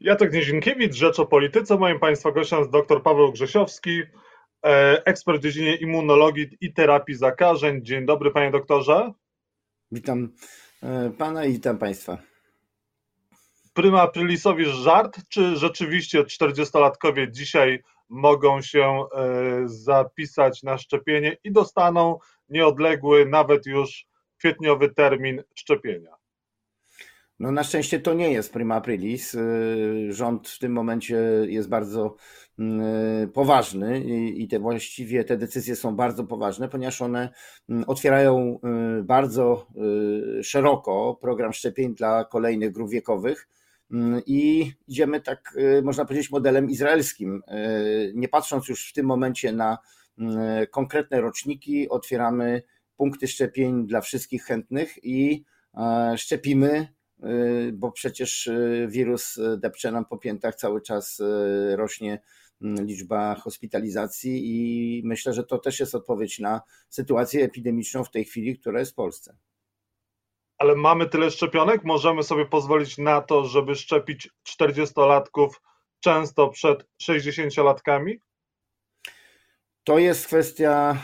Jacek Niezinkiewicz, Rzecz o Polityce. Moim Państwa gościem jest dr Paweł Grzesiowski, e, ekspert w dziedzinie immunologii i terapii zakażeń. Dzień dobry, panie doktorze. Witam e, pana i witam państwa. Prima aprilisowi żart, czy rzeczywiście 40-latkowie dzisiaj mogą się e, zapisać na szczepienie i dostaną nieodległy, nawet już kwietniowy termin szczepienia? No na szczęście to nie jest prima aprilis. Y, rząd w tym momencie jest bardzo y, poważny i te właściwie te decyzje są bardzo poważne, ponieważ one mm, otwierają y, bardzo szeroko program szczepień dla kolejnych grup wiekowych mm, i idziemy tak, można powiedzieć, modelem izraelskim. Nie patrząc już w tym momencie na mm, konkretne roczniki, otwieramy punkty szczepień dla wszystkich chętnych i e, szczepimy bo przecież y, wirus y, depcze nam po piętach, cały czas rośnie mm, liczba hospitalizacji i myślę, że to też jest odpowiedź na sytuację epidemiczną w tej chwili, która jest w Polsce. Ale mamy tyle szczepionek, możemy sobie pozwolić na to, żeby szczepić 40-latków często przed 60-latkami? To jest kwestia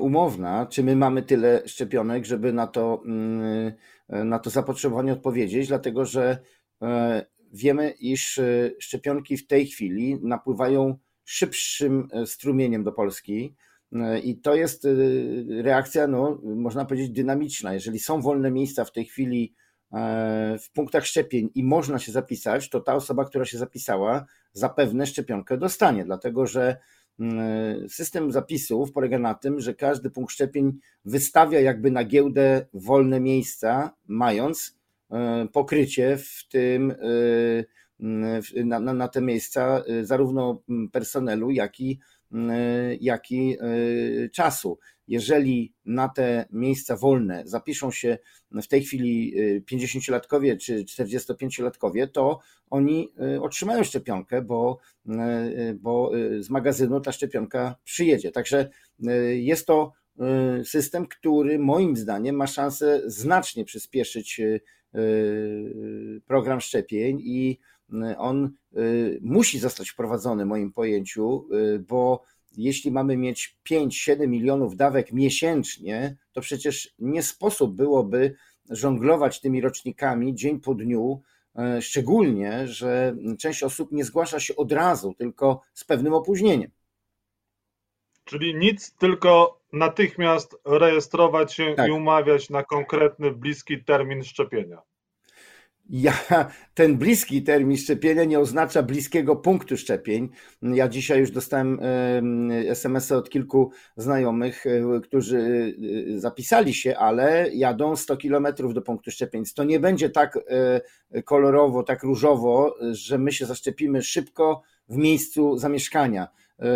umowna, czy my mamy tyle szczepionek, żeby na to, mm, na to zapotrzebowanie odpowiedzieć, dlatego że e, wiemy, iż szczepionki w tej chwili napływają szybszym strumieniem do Polski. I to jest reakcja, no, można powiedzieć, dynamiczna. Jeżeli są wolne miejsca w tej chwili w punktach szczepień i można się zapisać, to ta osoba, która się zapisała, zapewne szczepionkę dostanie, dlatego że system zapisów polega na tym, że każdy punkt szczepień wystawia jakby na giełdę wolne miejsca, mając e, pokrycie w tym, e, na, na, na te miejsca e, zarówno personelu, jak i jak i czasu. Jeżeli na te miejsca wolne zapiszą się w tej chwili 50-latkowie e, czy 45-latkowie, to oni e, otrzymają szczepionkę, bo, bo z magazynu ta szczepionka przyjedzie. Także jest to system, który moim zdaniem ma szansę znacznie przyspieszyć program szczepień i on y, musi zostać wprowadzony w moim pojęciu, y, bo jeśli mamy mieć 5-7 milionów dawek miesięcznie, to przecież nie sposób byłoby żonglować tymi rocznikami dzień po dniu, y, szczególnie, że część osób nie zgłasza się od razu, tylko z pewnym opóźnieniem. Czyli nic, tylko natychmiast rejestrować się tak. i umawiać na konkretny, bliski termin szczepienia ja, ten bliski termin szczepienia nie oznacza bliskiego punktu szczepień. Ja dzisiaj już dostałem SMS-y od kilku znajomych, e, którzy e, zapisali się, ale jadą 100 kilometrów do punktu szczepień. To nie będzie tak e, kolorowo, tak różowo, że my się zaszczepimy szybko w miejscu zamieszkania.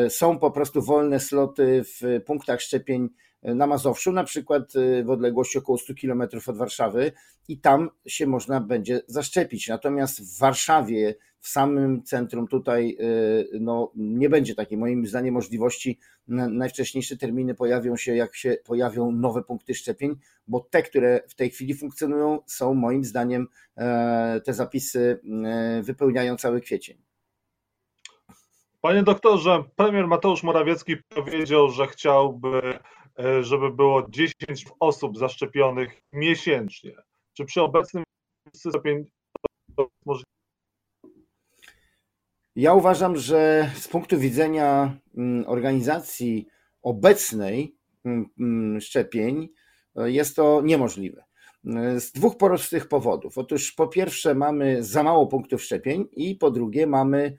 Są po prostu wolne sloty w punktach szczepień na Mazowszu, na przykład y, w odległości około 100 km od Warszawy i tam się można będzie zaszczepić. Natomiast w Warszawie, w samym centrum tutaj y, no, nie będzie takiej moim zdaniem możliwości. Najwcześniejsze terminy pojawią się, jak się pojawią nowe punkty szczepień, bo te, które w tej chwili funkcjonują, są moim zdaniem e, te zapisy e, wypełniają cały kwiecień. Panie doktorze, premier Mateusz Morawiecki powiedział, że chciałby żeby było 10 osób zaszczepionych miesięcznie. Czy przy obecnym systemie to możliwe? Ja uważam, że z punktu widzenia mm, organizacji obecnej mm, mm, szczepień e, jest to niemożliwe. E, z dwóch prostych powodów. Otóż po pierwsze mamy za mało punktów szczepień i po drugie mamy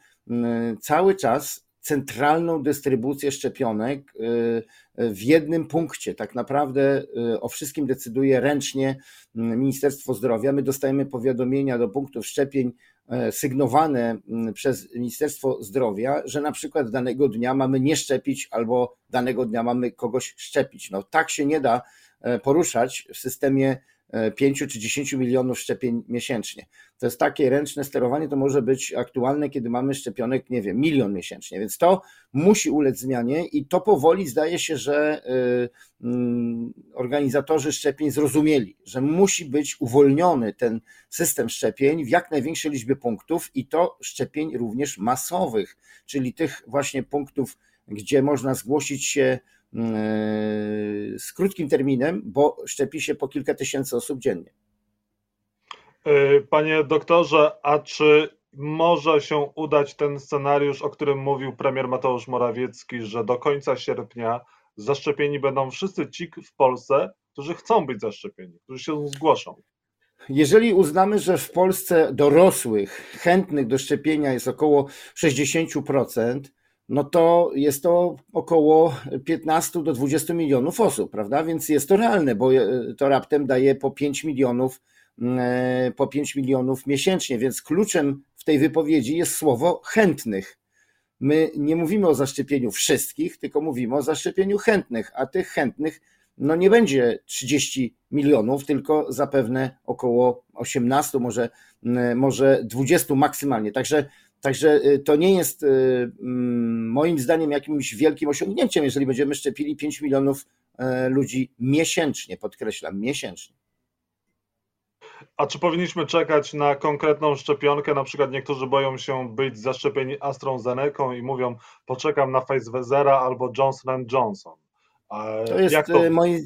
cały czas centralną dystrybucję szczepionek y, w jednym punkcie. Tak naprawdę y, o wszystkim decyduje ręcznie mm, Ministerstwo Zdrowia. My dostajemy powiadomienia do punktów szczepień e, sygnowane mm, przez Ministerstwo Zdrowia, że na przykład danego dnia mamy nie szczepić albo danego dnia mamy kogoś szczepić. No tak się nie da e, poruszać w systemie 5 czy 10 milionów szczepień miesięcznie. To jest takie ręczne sterowanie, to może być aktualne, kiedy mamy szczepionek, nie wiem, milion miesięcznie, więc to musi ulec zmianie i to powoli zdaje się, że y, mm, organizatorzy szczepień zrozumieli, że musi być uwolniony ten system szczepień w jak największej liczbie punktów i to szczepień również masowych, czyli tych właśnie punktów, gdzie można zgłosić się z krótkim terminem, bo szczepi się po kilka tysięcy osób dziennie. Yy, panie doktorze, a czy może się udać ten scenariusz, o którym mówił premier Mateusz Morawiecki, że do końca sierpnia zaszczepieni będą wszyscy ci w Polsce, którzy chcą być zaszczepieni, którzy się zgłoszą? Jeżeli uznamy, że w Polsce dorosłych, chętnych do szczepienia jest około 60%, no to jest to około 15 do 20 milionów osób, prawda? Więc jest to realne, bo e, to raptem daje po 5 milionów, e, po 5 milionów miesięcznie, więc kluczem w tej wypowiedzi jest słowo chętnych. My nie mówimy o zaszczepieniu wszystkich, tylko mówimy o zaszczepieniu chętnych, a tych chętnych no nie będzie 30 milionów, tylko zapewne około 18, może, może 20 maksymalnie. Także Także y, to nie jest y, mm, moim zdaniem jakimś wielkim osiągnięciem, jeżeli będziemy szczepili 5 milionów e, ludzi miesięcznie, podkreślam, miesięcznie. A czy powinniśmy czekać na konkretną szczepionkę? Na przykład niektórzy boją się być zaszczepieni AstraZeneką i mówią, poczekam na Pfizera albo Johnson Johnson. To jest to... moim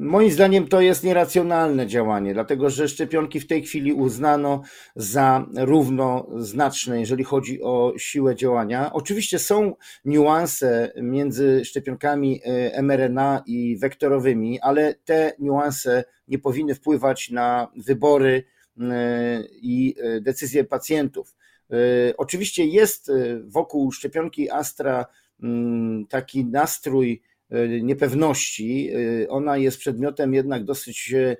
Moim zdaniem to jest nieracjonalne działanie, dlatego że szczepionki w tej chwili uznano za równoznaczne, jeżeli chodzi o siłę działania. Oczywiście są niuanse między szczepionkami e, mRNA i wektorowymi, ale te niuanse nie powinny wpływać na wybory e, i e, decyzje pacjentów. Oczywiście jest wokół szczepionki Astra mm, taki nastrój, niepewności. E, ona jest przedmiotem jednak dosyć e,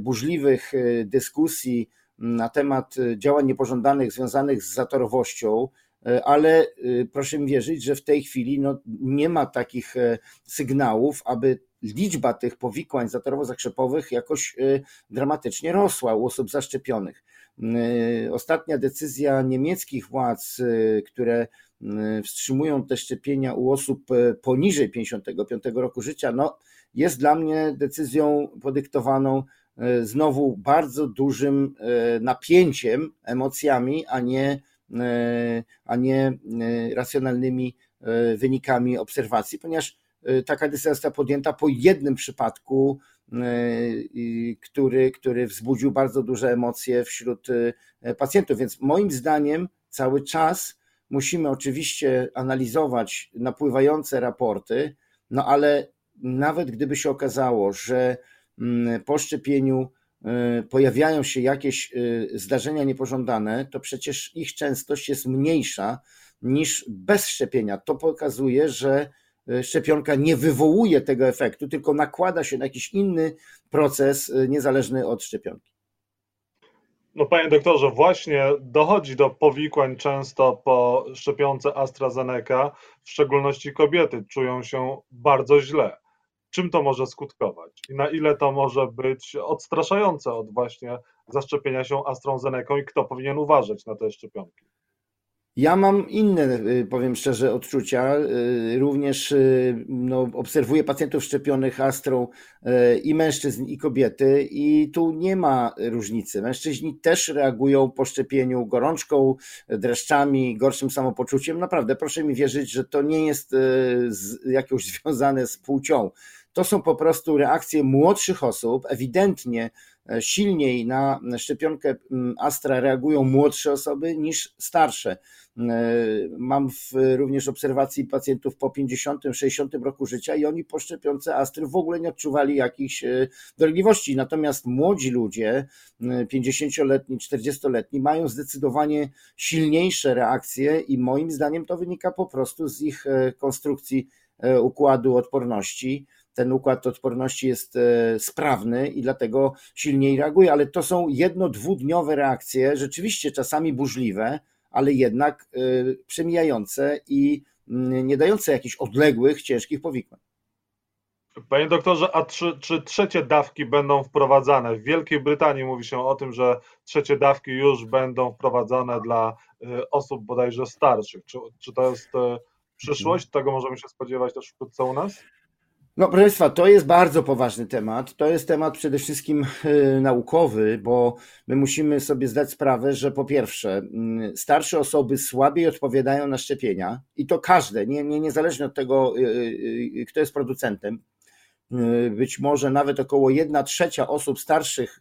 burzliwych dyskusji na temat działań niepożądanych związanych z zatorowością, ale proszę mi wierzyć, że w tej chwili no, nie ma takich sygnałów, aby liczba tych powikłań zatorowo-zakrzepowych jakoś dramatycznie rosła u osób zaszczepionych. Ostatnia decyzja niemieckich władz, które Y, wstrzymują te szczepienia u osób y, poniżej 55 roku życia, no, jest dla mnie decyzją podyktowaną y, znowu bardzo dużym napięciem, emocjami, a nie, a nie racjonalnymi wynikami obserwacji, ponieważ taka decyzja została podjęta po jednym przypadku, który, który wzbudził bardzo duże emocje wśród pacjentów. Więc moim zdaniem cały czas musimy oczywiście analizować napływające raporty, no ale nawet gdyby się okazało, że mm, po szczepieniu y, pojawiają się jakieś y, zdarzenia niepożądane, to przecież ich częstość jest mniejsza niż bez szczepienia. To pokazuje, że y, szczepionka nie wywołuje tego efektu, tylko nakłada się na jakiś inny proces niezależny od szczepionki. No panie doktorze, właśnie dochodzi do powikłań często po szczepionce AstraZeneca, w szczególności kobiety czują się bardzo źle. Czym to może skutkować i na ile to może być odstraszające od właśnie zaszczepienia się AstraZeneką i kto powinien uważać na te szczepionki? Ja mam inne, y, powiem szczerze, odczucia. Y, również y, no, obserwuję pacjentów szczepionych astrą i mężczyzn, i kobiety, i tu nie ma różnicy. Mężczyźni też reagują po szczepieniu gorączką, dreszczami, gorszym samopoczuciem. Naprawdę, proszę mi wierzyć, że to nie jest jakoś związane z płcią. To są po prostu reakcje młodszych osób, ewidentnie silniej na szczepionkę mm, Astra reagują młodsze osoby niż starsze. E, mam w, również obserwacji pacjentów po 50, 60 roku życia i oni po szczepionce Astry w ogóle nie odczuwali jakichś e, dolegliwości. Natomiast młodzi ludzie, 50-letni, 40-letni, mają zdecydowanie silniejsze reakcje i moim zdaniem to wynika po prostu z ich konstrukcji układu odporności ten układ odporności jest e, sprawny i dlatego silniej reaguje, ale to są jedno, dwudniowe reakcje, rzeczywiście czasami burzliwe, ale jednak e, przemijające i mm, nie dające jakichś odległych, ciężkich powikłań. Panie doktorze, a czy, czy, trzecie dawki będą wprowadzane? W Wielkiej Brytanii mówi się o tym, że trzecie dawki już będą wprowadzane dla y, osób bodajże starszych. Czy, czy to jest przyszłość? Tego możemy się spodziewać też wkrótce u nas? No, proszę Państwa, to jest bardzo poważny temat. To jest temat przede wszystkim y, naukowy, bo my musimy sobie zdać sprawę, że po pierwsze, mm, starsze osoby słabiej odpowiadają na szczepienia i to każde, nie, nie, niezależnie od tego, kto jest producentem. Y, być może nawet około 1 trzecia osób starszych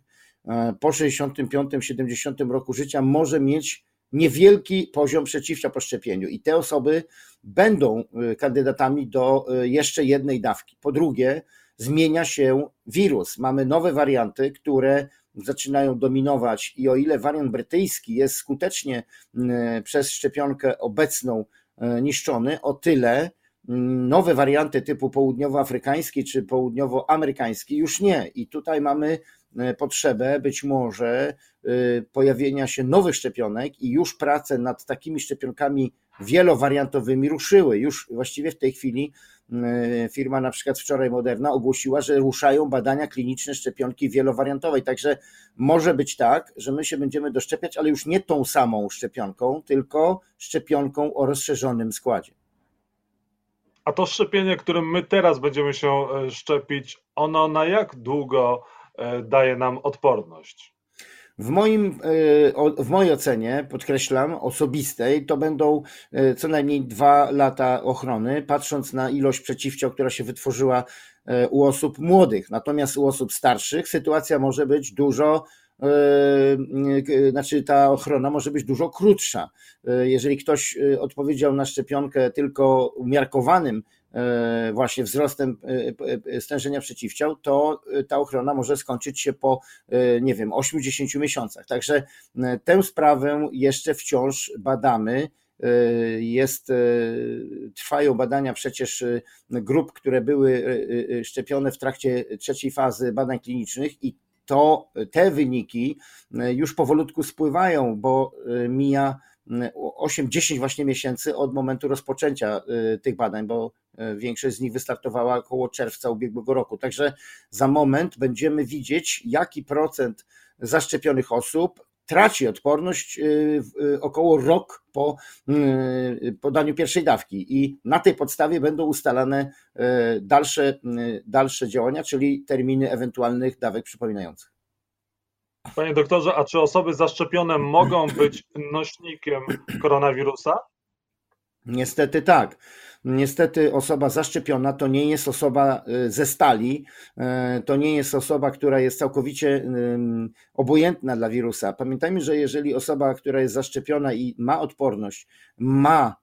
po 65-70 roku życia może mieć niewielki poziom przeciwcia po szczepieniu i te osoby będą y, kandydatami do y, jeszcze jednej dawki. Po drugie, zmienia się wirus. Mamy nowe warianty, które zaczynają dominować i o ile wariant brytyjski jest skutecznie przez szczepionkę obecną niszczony, o tyle nowe warianty typu południowoafrykański czy południowoamerykański już nie. I tutaj mamy e, potrzebę być może e, pojawienia się nowych szczepionek i już prace nad takimi szczepionkami wielowariantowymi ruszyły. Już właściwie w tej chwili e, firma na przykład wczoraj Moderna ogłosiła, że ruszają badania kliniczne szczepionki wielowariantowej. Także może być tak, że my się będziemy doszczepiać, ale już nie tą samą szczepionką, tylko szczepionką o rozszerzonym składzie. A to szczepienie, którym my teraz będziemy się e, szczepić, ono na jak długo e, daje nam odporność? W, moim, e, w mojej ocenie, podkreślam, osobistej, to będą co najmniej dwa lata ochrony, patrząc na ilość przeciwciał, która się wytworzyła u osób młodych. Natomiast u osób starszych sytuacja może być dużo znaczy ta ochrona może być dużo krótsza. Jeżeli ktoś odpowiedział na szczepionkę tylko umiarkowanym właśnie wzrostem stężenia przeciwciał, to ta ochrona może skończyć się po, nie wiem, 8-10 miesiącach. Także tę sprawę jeszcze wciąż badamy. Jest, trwają badania przecież grup, które były szczepione w trakcie trzeciej fazy badań klinicznych i to te wyniki e, już powolutku spływają, bo e, mija 8-10 właśnie miesięcy od momentu rozpoczęcia e, tych badań, bo większość z nich wystartowała około czerwca ubiegłego roku. Także za moment będziemy widzieć, jaki procent zaszczepionych osób traci odporność y, y, około rok po y, podaniu pierwszej dawki i na tej podstawie będą ustalane dalsze, dalsze działania, czyli terminy ewentualnych dawek przypominających. Panie doktorze, a czy osoby zaszczepione mogą być nośnikiem koronawirusa? Niestety tak. Niestety osoba zaszczepiona to nie jest osoba y, ze stali, y, to nie jest osoba, która jest całkowicie obojętna dla wirusa. Pamiętajmy, że jeżeli osoba, która jest zaszczepiona i ma odporność, ma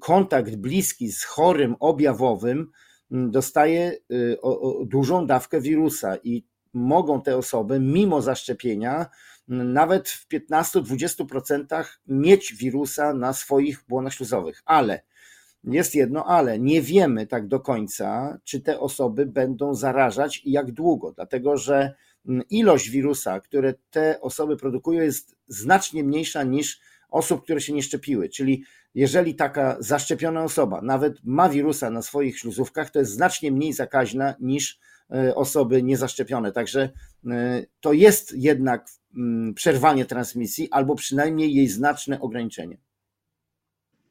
kontakt bliski z chorym objawowym, dostaje y, dużą dawkę wirusa i mogą te osoby, mimo zaszczepienia, nawet w 15-20% mieć wirusa na swoich błonach śluzowych. Ale jest jedno, ale nie wiemy tak do końca, czy te osoby będą zarażać i jak długo, dlatego że mm, ilość wirusa, które te osoby produkują, jest znacznie mniejsza niż osób, które się nie szczepiły. Czyli jeżeli taka zaszczepiona osoba nawet ma wirusa na swoich śluzówkach, to jest znacznie mniej zakaźna niż e, osoby niezaszczepione. Także e, to jest jednak mm, przerwanie transmisji albo przynajmniej jej znaczne ograniczenie.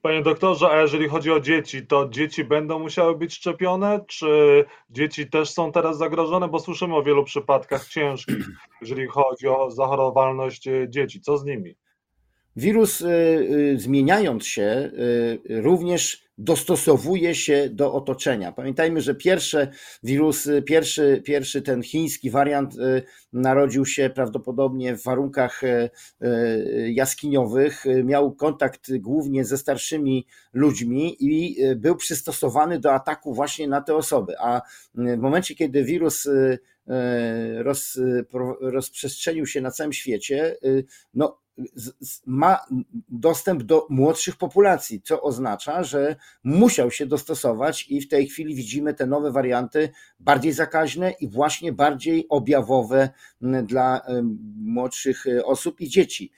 Panie doktorze, a jeżeli chodzi o dzieci, to dzieci będą musiały być szczepione, czy dzieci też są teraz zagrożone? Bo słyszymy o wielu przypadkach ciężkich, jeżeli chodzi o zachorowalność e, dzieci. Co z nimi? Wirus, y, y, zmieniając się, również dostosowuje się do otoczenia. Pamiętajmy, że pierwsze wirusy, pierwszy, pierwszy ten chiński wariant narodził się prawdopodobnie w warunkach jaskiniowych, miał kontakt głównie ze starszymi ludźmi i był przystosowany do ataku właśnie na te osoby. A w momencie, kiedy wirus roz, rozprzestrzenił się na całym świecie, no ma dostęp do młodszych populacji, co oznacza, że musiał się dostosować i w tej chwili widzimy te nowe warianty bardziej zakaźne i właśnie bardziej objawowe dla młodszych e, osób i dzieci.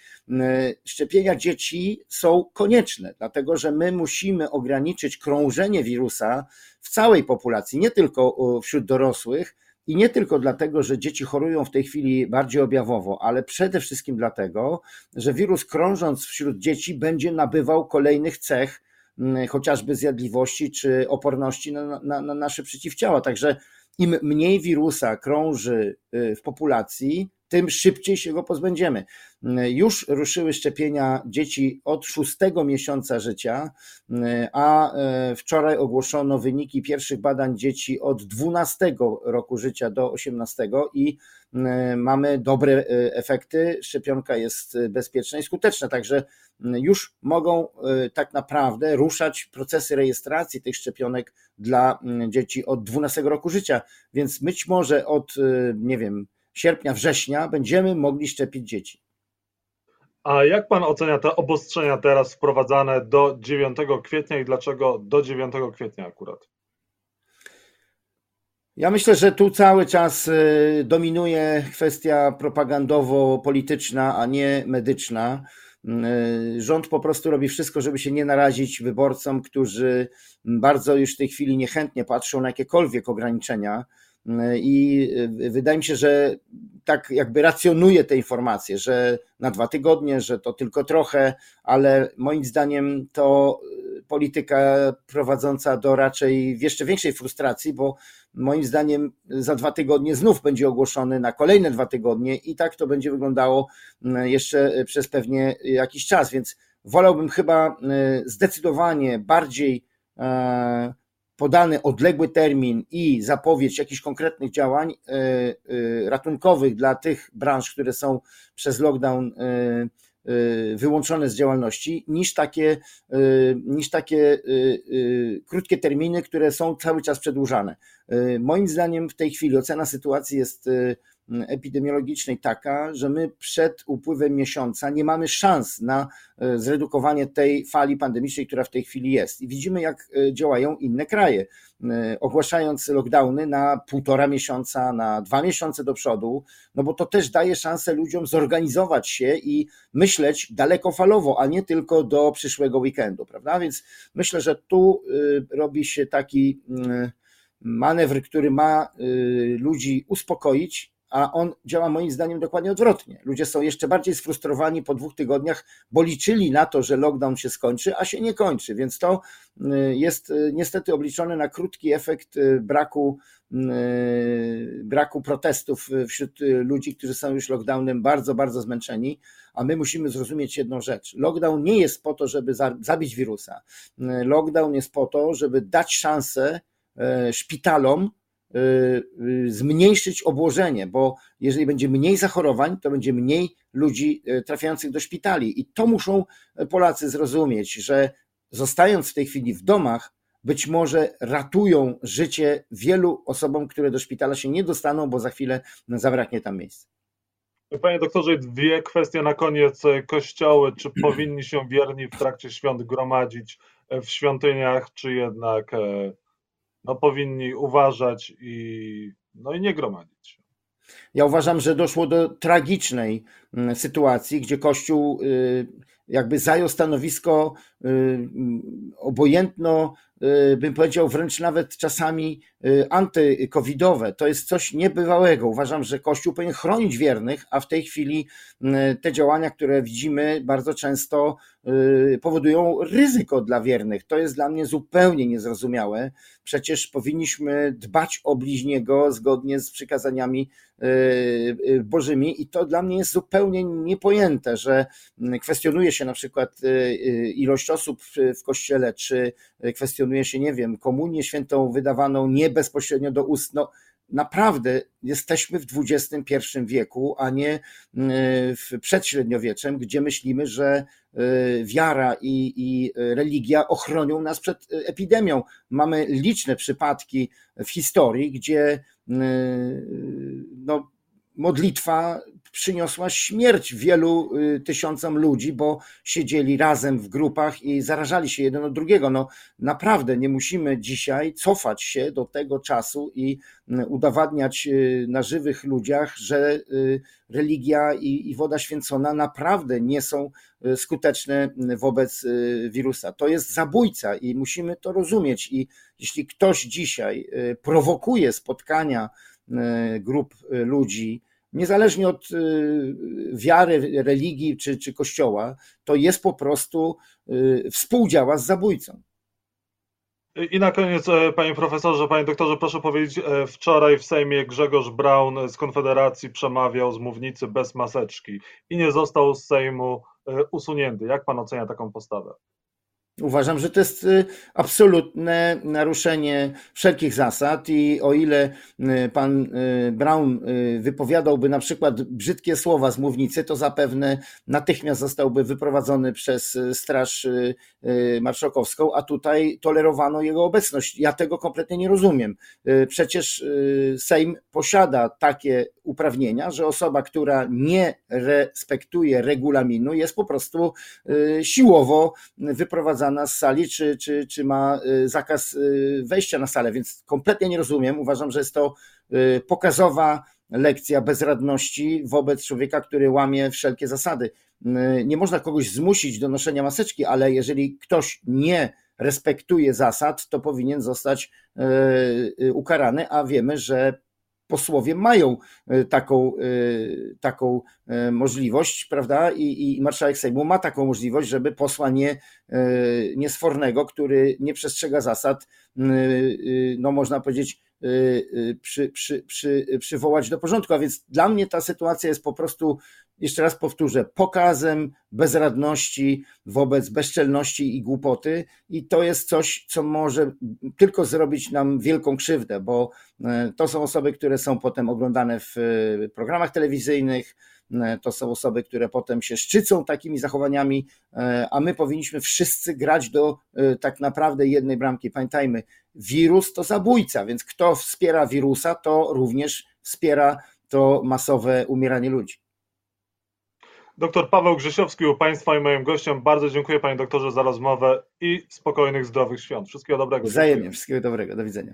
Szczepienia dzieci są konieczne, dlatego że my musimy ograniczyć krążenie wirusa w całej populacji, nie tylko wśród dorosłych, i nie tylko dlatego, że dzieci chorują w tej chwili bardziej objawowo, ale przede wszystkim dlatego, że wirus krążąc wśród dzieci będzie nabywał kolejnych cech, mm, chociażby zjadliwości czy oporności na, na, na nasze przeciwciała. Także im mniej wirusa krąży y, w populacji, tym szybciej się go pozbędziemy. Już ruszyły szczepienia dzieci od szóstego miesiąca życia, a e, wczoraj ogłoszono wyniki pierwszych badań dzieci od 12 roku życia do 18 i mamy dobre e, efekty. Szczepionka jest bezpieczna i skuteczna, także już mogą e, tak naprawdę ruszać procesy rejestracji tych szczepionek dla dzieci od 12 roku życia, więc być może od, nie wiem, sierpnia, września będziemy mogli szczepić dzieci. A jak pan ocenia te obostrzenia teraz wprowadzane do 9 kwietnia i dlaczego do 9 kwietnia akurat? Ja myślę, że tu cały czas y, dominuje kwestia propagandowo-polityczna, a nie medyczna. Y, rząd po prostu robi wszystko, żeby się nie narazić wyborcom, którzy bardzo już w tej chwili niechętnie patrzą na jakiekolwiek ograniczenia i y, wydaje mi się, że tak jakby racjonuje te informacje, że na dwa tygodnie, że to tylko trochę, ale moim zdaniem to y, polityka prowadząca do raczej jeszcze większej frustracji, bo moim zdaniem za dwa tygodnie znów będzie ogłoszony na kolejne dwa tygodnie i tak to będzie wyglądało y, jeszcze przez pewnie jakiś czas, więc wolałbym chyba zdecydowanie bardziej e, podany odległy termin i zapowiedź jakichś konkretnych działań e, e, ratunkowych dla tych branż, które są przez lockdown e, wyłączone z działalności, niż takie, niż takie krótkie terminy, które są cały czas przedłużane. Moim zdaniem w tej chwili ocena sytuacji jest epidemiologicznej taka, że my przed upływem miesiąca nie mamy szans na e, zredukowanie tej fali pandemicznej, która w tej chwili jest. I widzimy, jak e, działają inne kraje. E, ogłaszając lockdowny na półtora miesiąca, na dwa miesiące do przodu, no bo to też daje szansę ludziom zorganizować się i myśleć dalekofalowo, a nie tylko do przyszłego weekendu, prawda? Więc myślę, że tu robi się taki manewr, który ma ludzi uspokoić a on działa moim zdaniem dokładnie odwrotnie. Ludzie są jeszcze bardziej sfrustrowani po dwóch tygodniach, bo liczyli na to, że lockdown się skończy, a się nie kończy, więc to y, jest y, niestety obliczone na krótki efekt y, braku, braku protestów wśród ludzi, którzy są już lockdownem bardzo, bardzo zmęczeni, a my musimy zrozumieć jedną rzecz. Lockdown nie jest po to, żeby zabić wirusa. Lockdown jest po to, żeby dać szansę szpitalom, zmniejszyć obłożenie, bo jeżeli będzie mniej zachorowań, to będzie mniej ludzi y, trafiających do szpitali. I to muszą Polacy zrozumieć, że zostając w tej chwili w domach, być może ratują życie wielu osobom, które do szpitala się nie dostaną, bo za chwilę zabraknie tam miejsca. Panie doktorze, dwie kwestie na koniec. Kościoły, czy powinni się wierni w trakcie świąt gromadzić w świątyniach, czy jednak e, no, powinni uważać i, no, i nie gromadzić się. Ja uważam, że doszło do tragicznej mm, sytuacji, gdzie Kościół y, jakby zajął stanowisko y, obojętno Y, bym powiedział wręcz nawet czasami antykowidowe. To jest coś niebywałego. Uważam, że Kościół powinien chronić wiernych, a w tej chwili y, te działania, które widzimy, bardzo często powodują ryzyko dla wiernych. To jest dla mnie zupełnie niezrozumiałe. Przecież powinniśmy dbać o bliźniego zgodnie z przykazaniami bożymi i to dla mnie jest zupełnie niepojęte, że kwestionuje się na przykład ilość osób w kościele, czy kwestionuje się, nie wiem, komunię świętą wydawaną nie bezpośrednio do ust. No, naprawdę jesteśmy w XXI wieku, a nie w przedśredniowieczem, gdzie myślimy, że y, wiara i, i religia ochronią nas przed epidemią. Mamy liczne przypadki w historii, gdzie y, no, modlitwa przyniosła śmierć wielu y, tysiącom ludzi, bo siedzieli razem w grupach i zarażali się jeden od drugiego. No naprawdę nie musimy dzisiaj cofać się do tego czasu i y, udowadniać y, na żywych ludziach, że religia i, i woda święcona naprawdę nie są skuteczne wobec wirusa. To jest zabójca i musimy to rozumieć. I jeśli ktoś dzisiaj prowokuje spotkania grup ludzi, niezależnie od y, wiary, religii czy, czy kościoła, to jest po prostu współdziała z zabójcą. I na koniec, e, panie profesorze, panie doktorze, proszę powiedzieć, e, wczoraj w Sejmie Grzegorz Braun z Konfederacji przemawiał z mównicy bez maseczki i nie został z Sejmu e, usunięty. Jak pan ocenia taką postawę? Uważam, że to jest y, absolutne naruszenie wszelkich zasad i o ile y, pan y, Brown wypowiadałby na przykład brzydkie słowa z mównicy, to zapewne natychmiast zostałby wyprowadzony przez Straż Marszałkowską, a tutaj tolerowano jego obecność. Ja tego kompletnie nie rozumiem. Przecież Sejm posiada takie uprawnienia, że osoba, która nie respektuje regulaminu, jest po prostu siłowo wyprowadzana wyprowadzana z sali, czy, czy, czy ma y, zakaz y, wejścia na salę, więc kompletnie nie rozumiem. Uważam, że jest to y, pokazowa lekcja bezradności wobec człowieka, który łamie wszelkie zasady. Nie można kogoś zmusić do noszenia maseczki, ale jeżeli ktoś nie respektuje zasad, to powinien zostać ukarany, a wiemy, że posłowie mają e, taką, e, taką e, możliwość, prawda? I, I marszałek Sejmu ma taką możliwość, żeby posła nie, niesfornego, który nie przestrzega zasad, no można powiedzieć, przy, przy, przy, przywołać do porządku. A więc dla mnie ta sytuacja jest po prostu jeszcze raz powtórzę, pokazem bezradności wobec bezczelności i głupoty, i to jest coś, co może tylko zrobić nam wielką krzywdę, bo e, to są osoby, które są potem oglądane w e, programach telewizyjnych, to są osoby, które potem się szczycą takimi zachowaniami, a my powinniśmy wszyscy grać do tak naprawdę jednej bramki. Pamiętajmy, wirus to zabójca, więc kto wspiera wirusa, to również wspiera to masowe umieranie ludzi. Doktor Paweł Grzesiowski u Państwa i moim gościem. Bardzo dziękuję Panie doktorze za rozmowę i spokojnych, zdrowych świąt. Wszystkiego dobrego. Wzajemnie, wszystkiego dobrego. Do widzenia.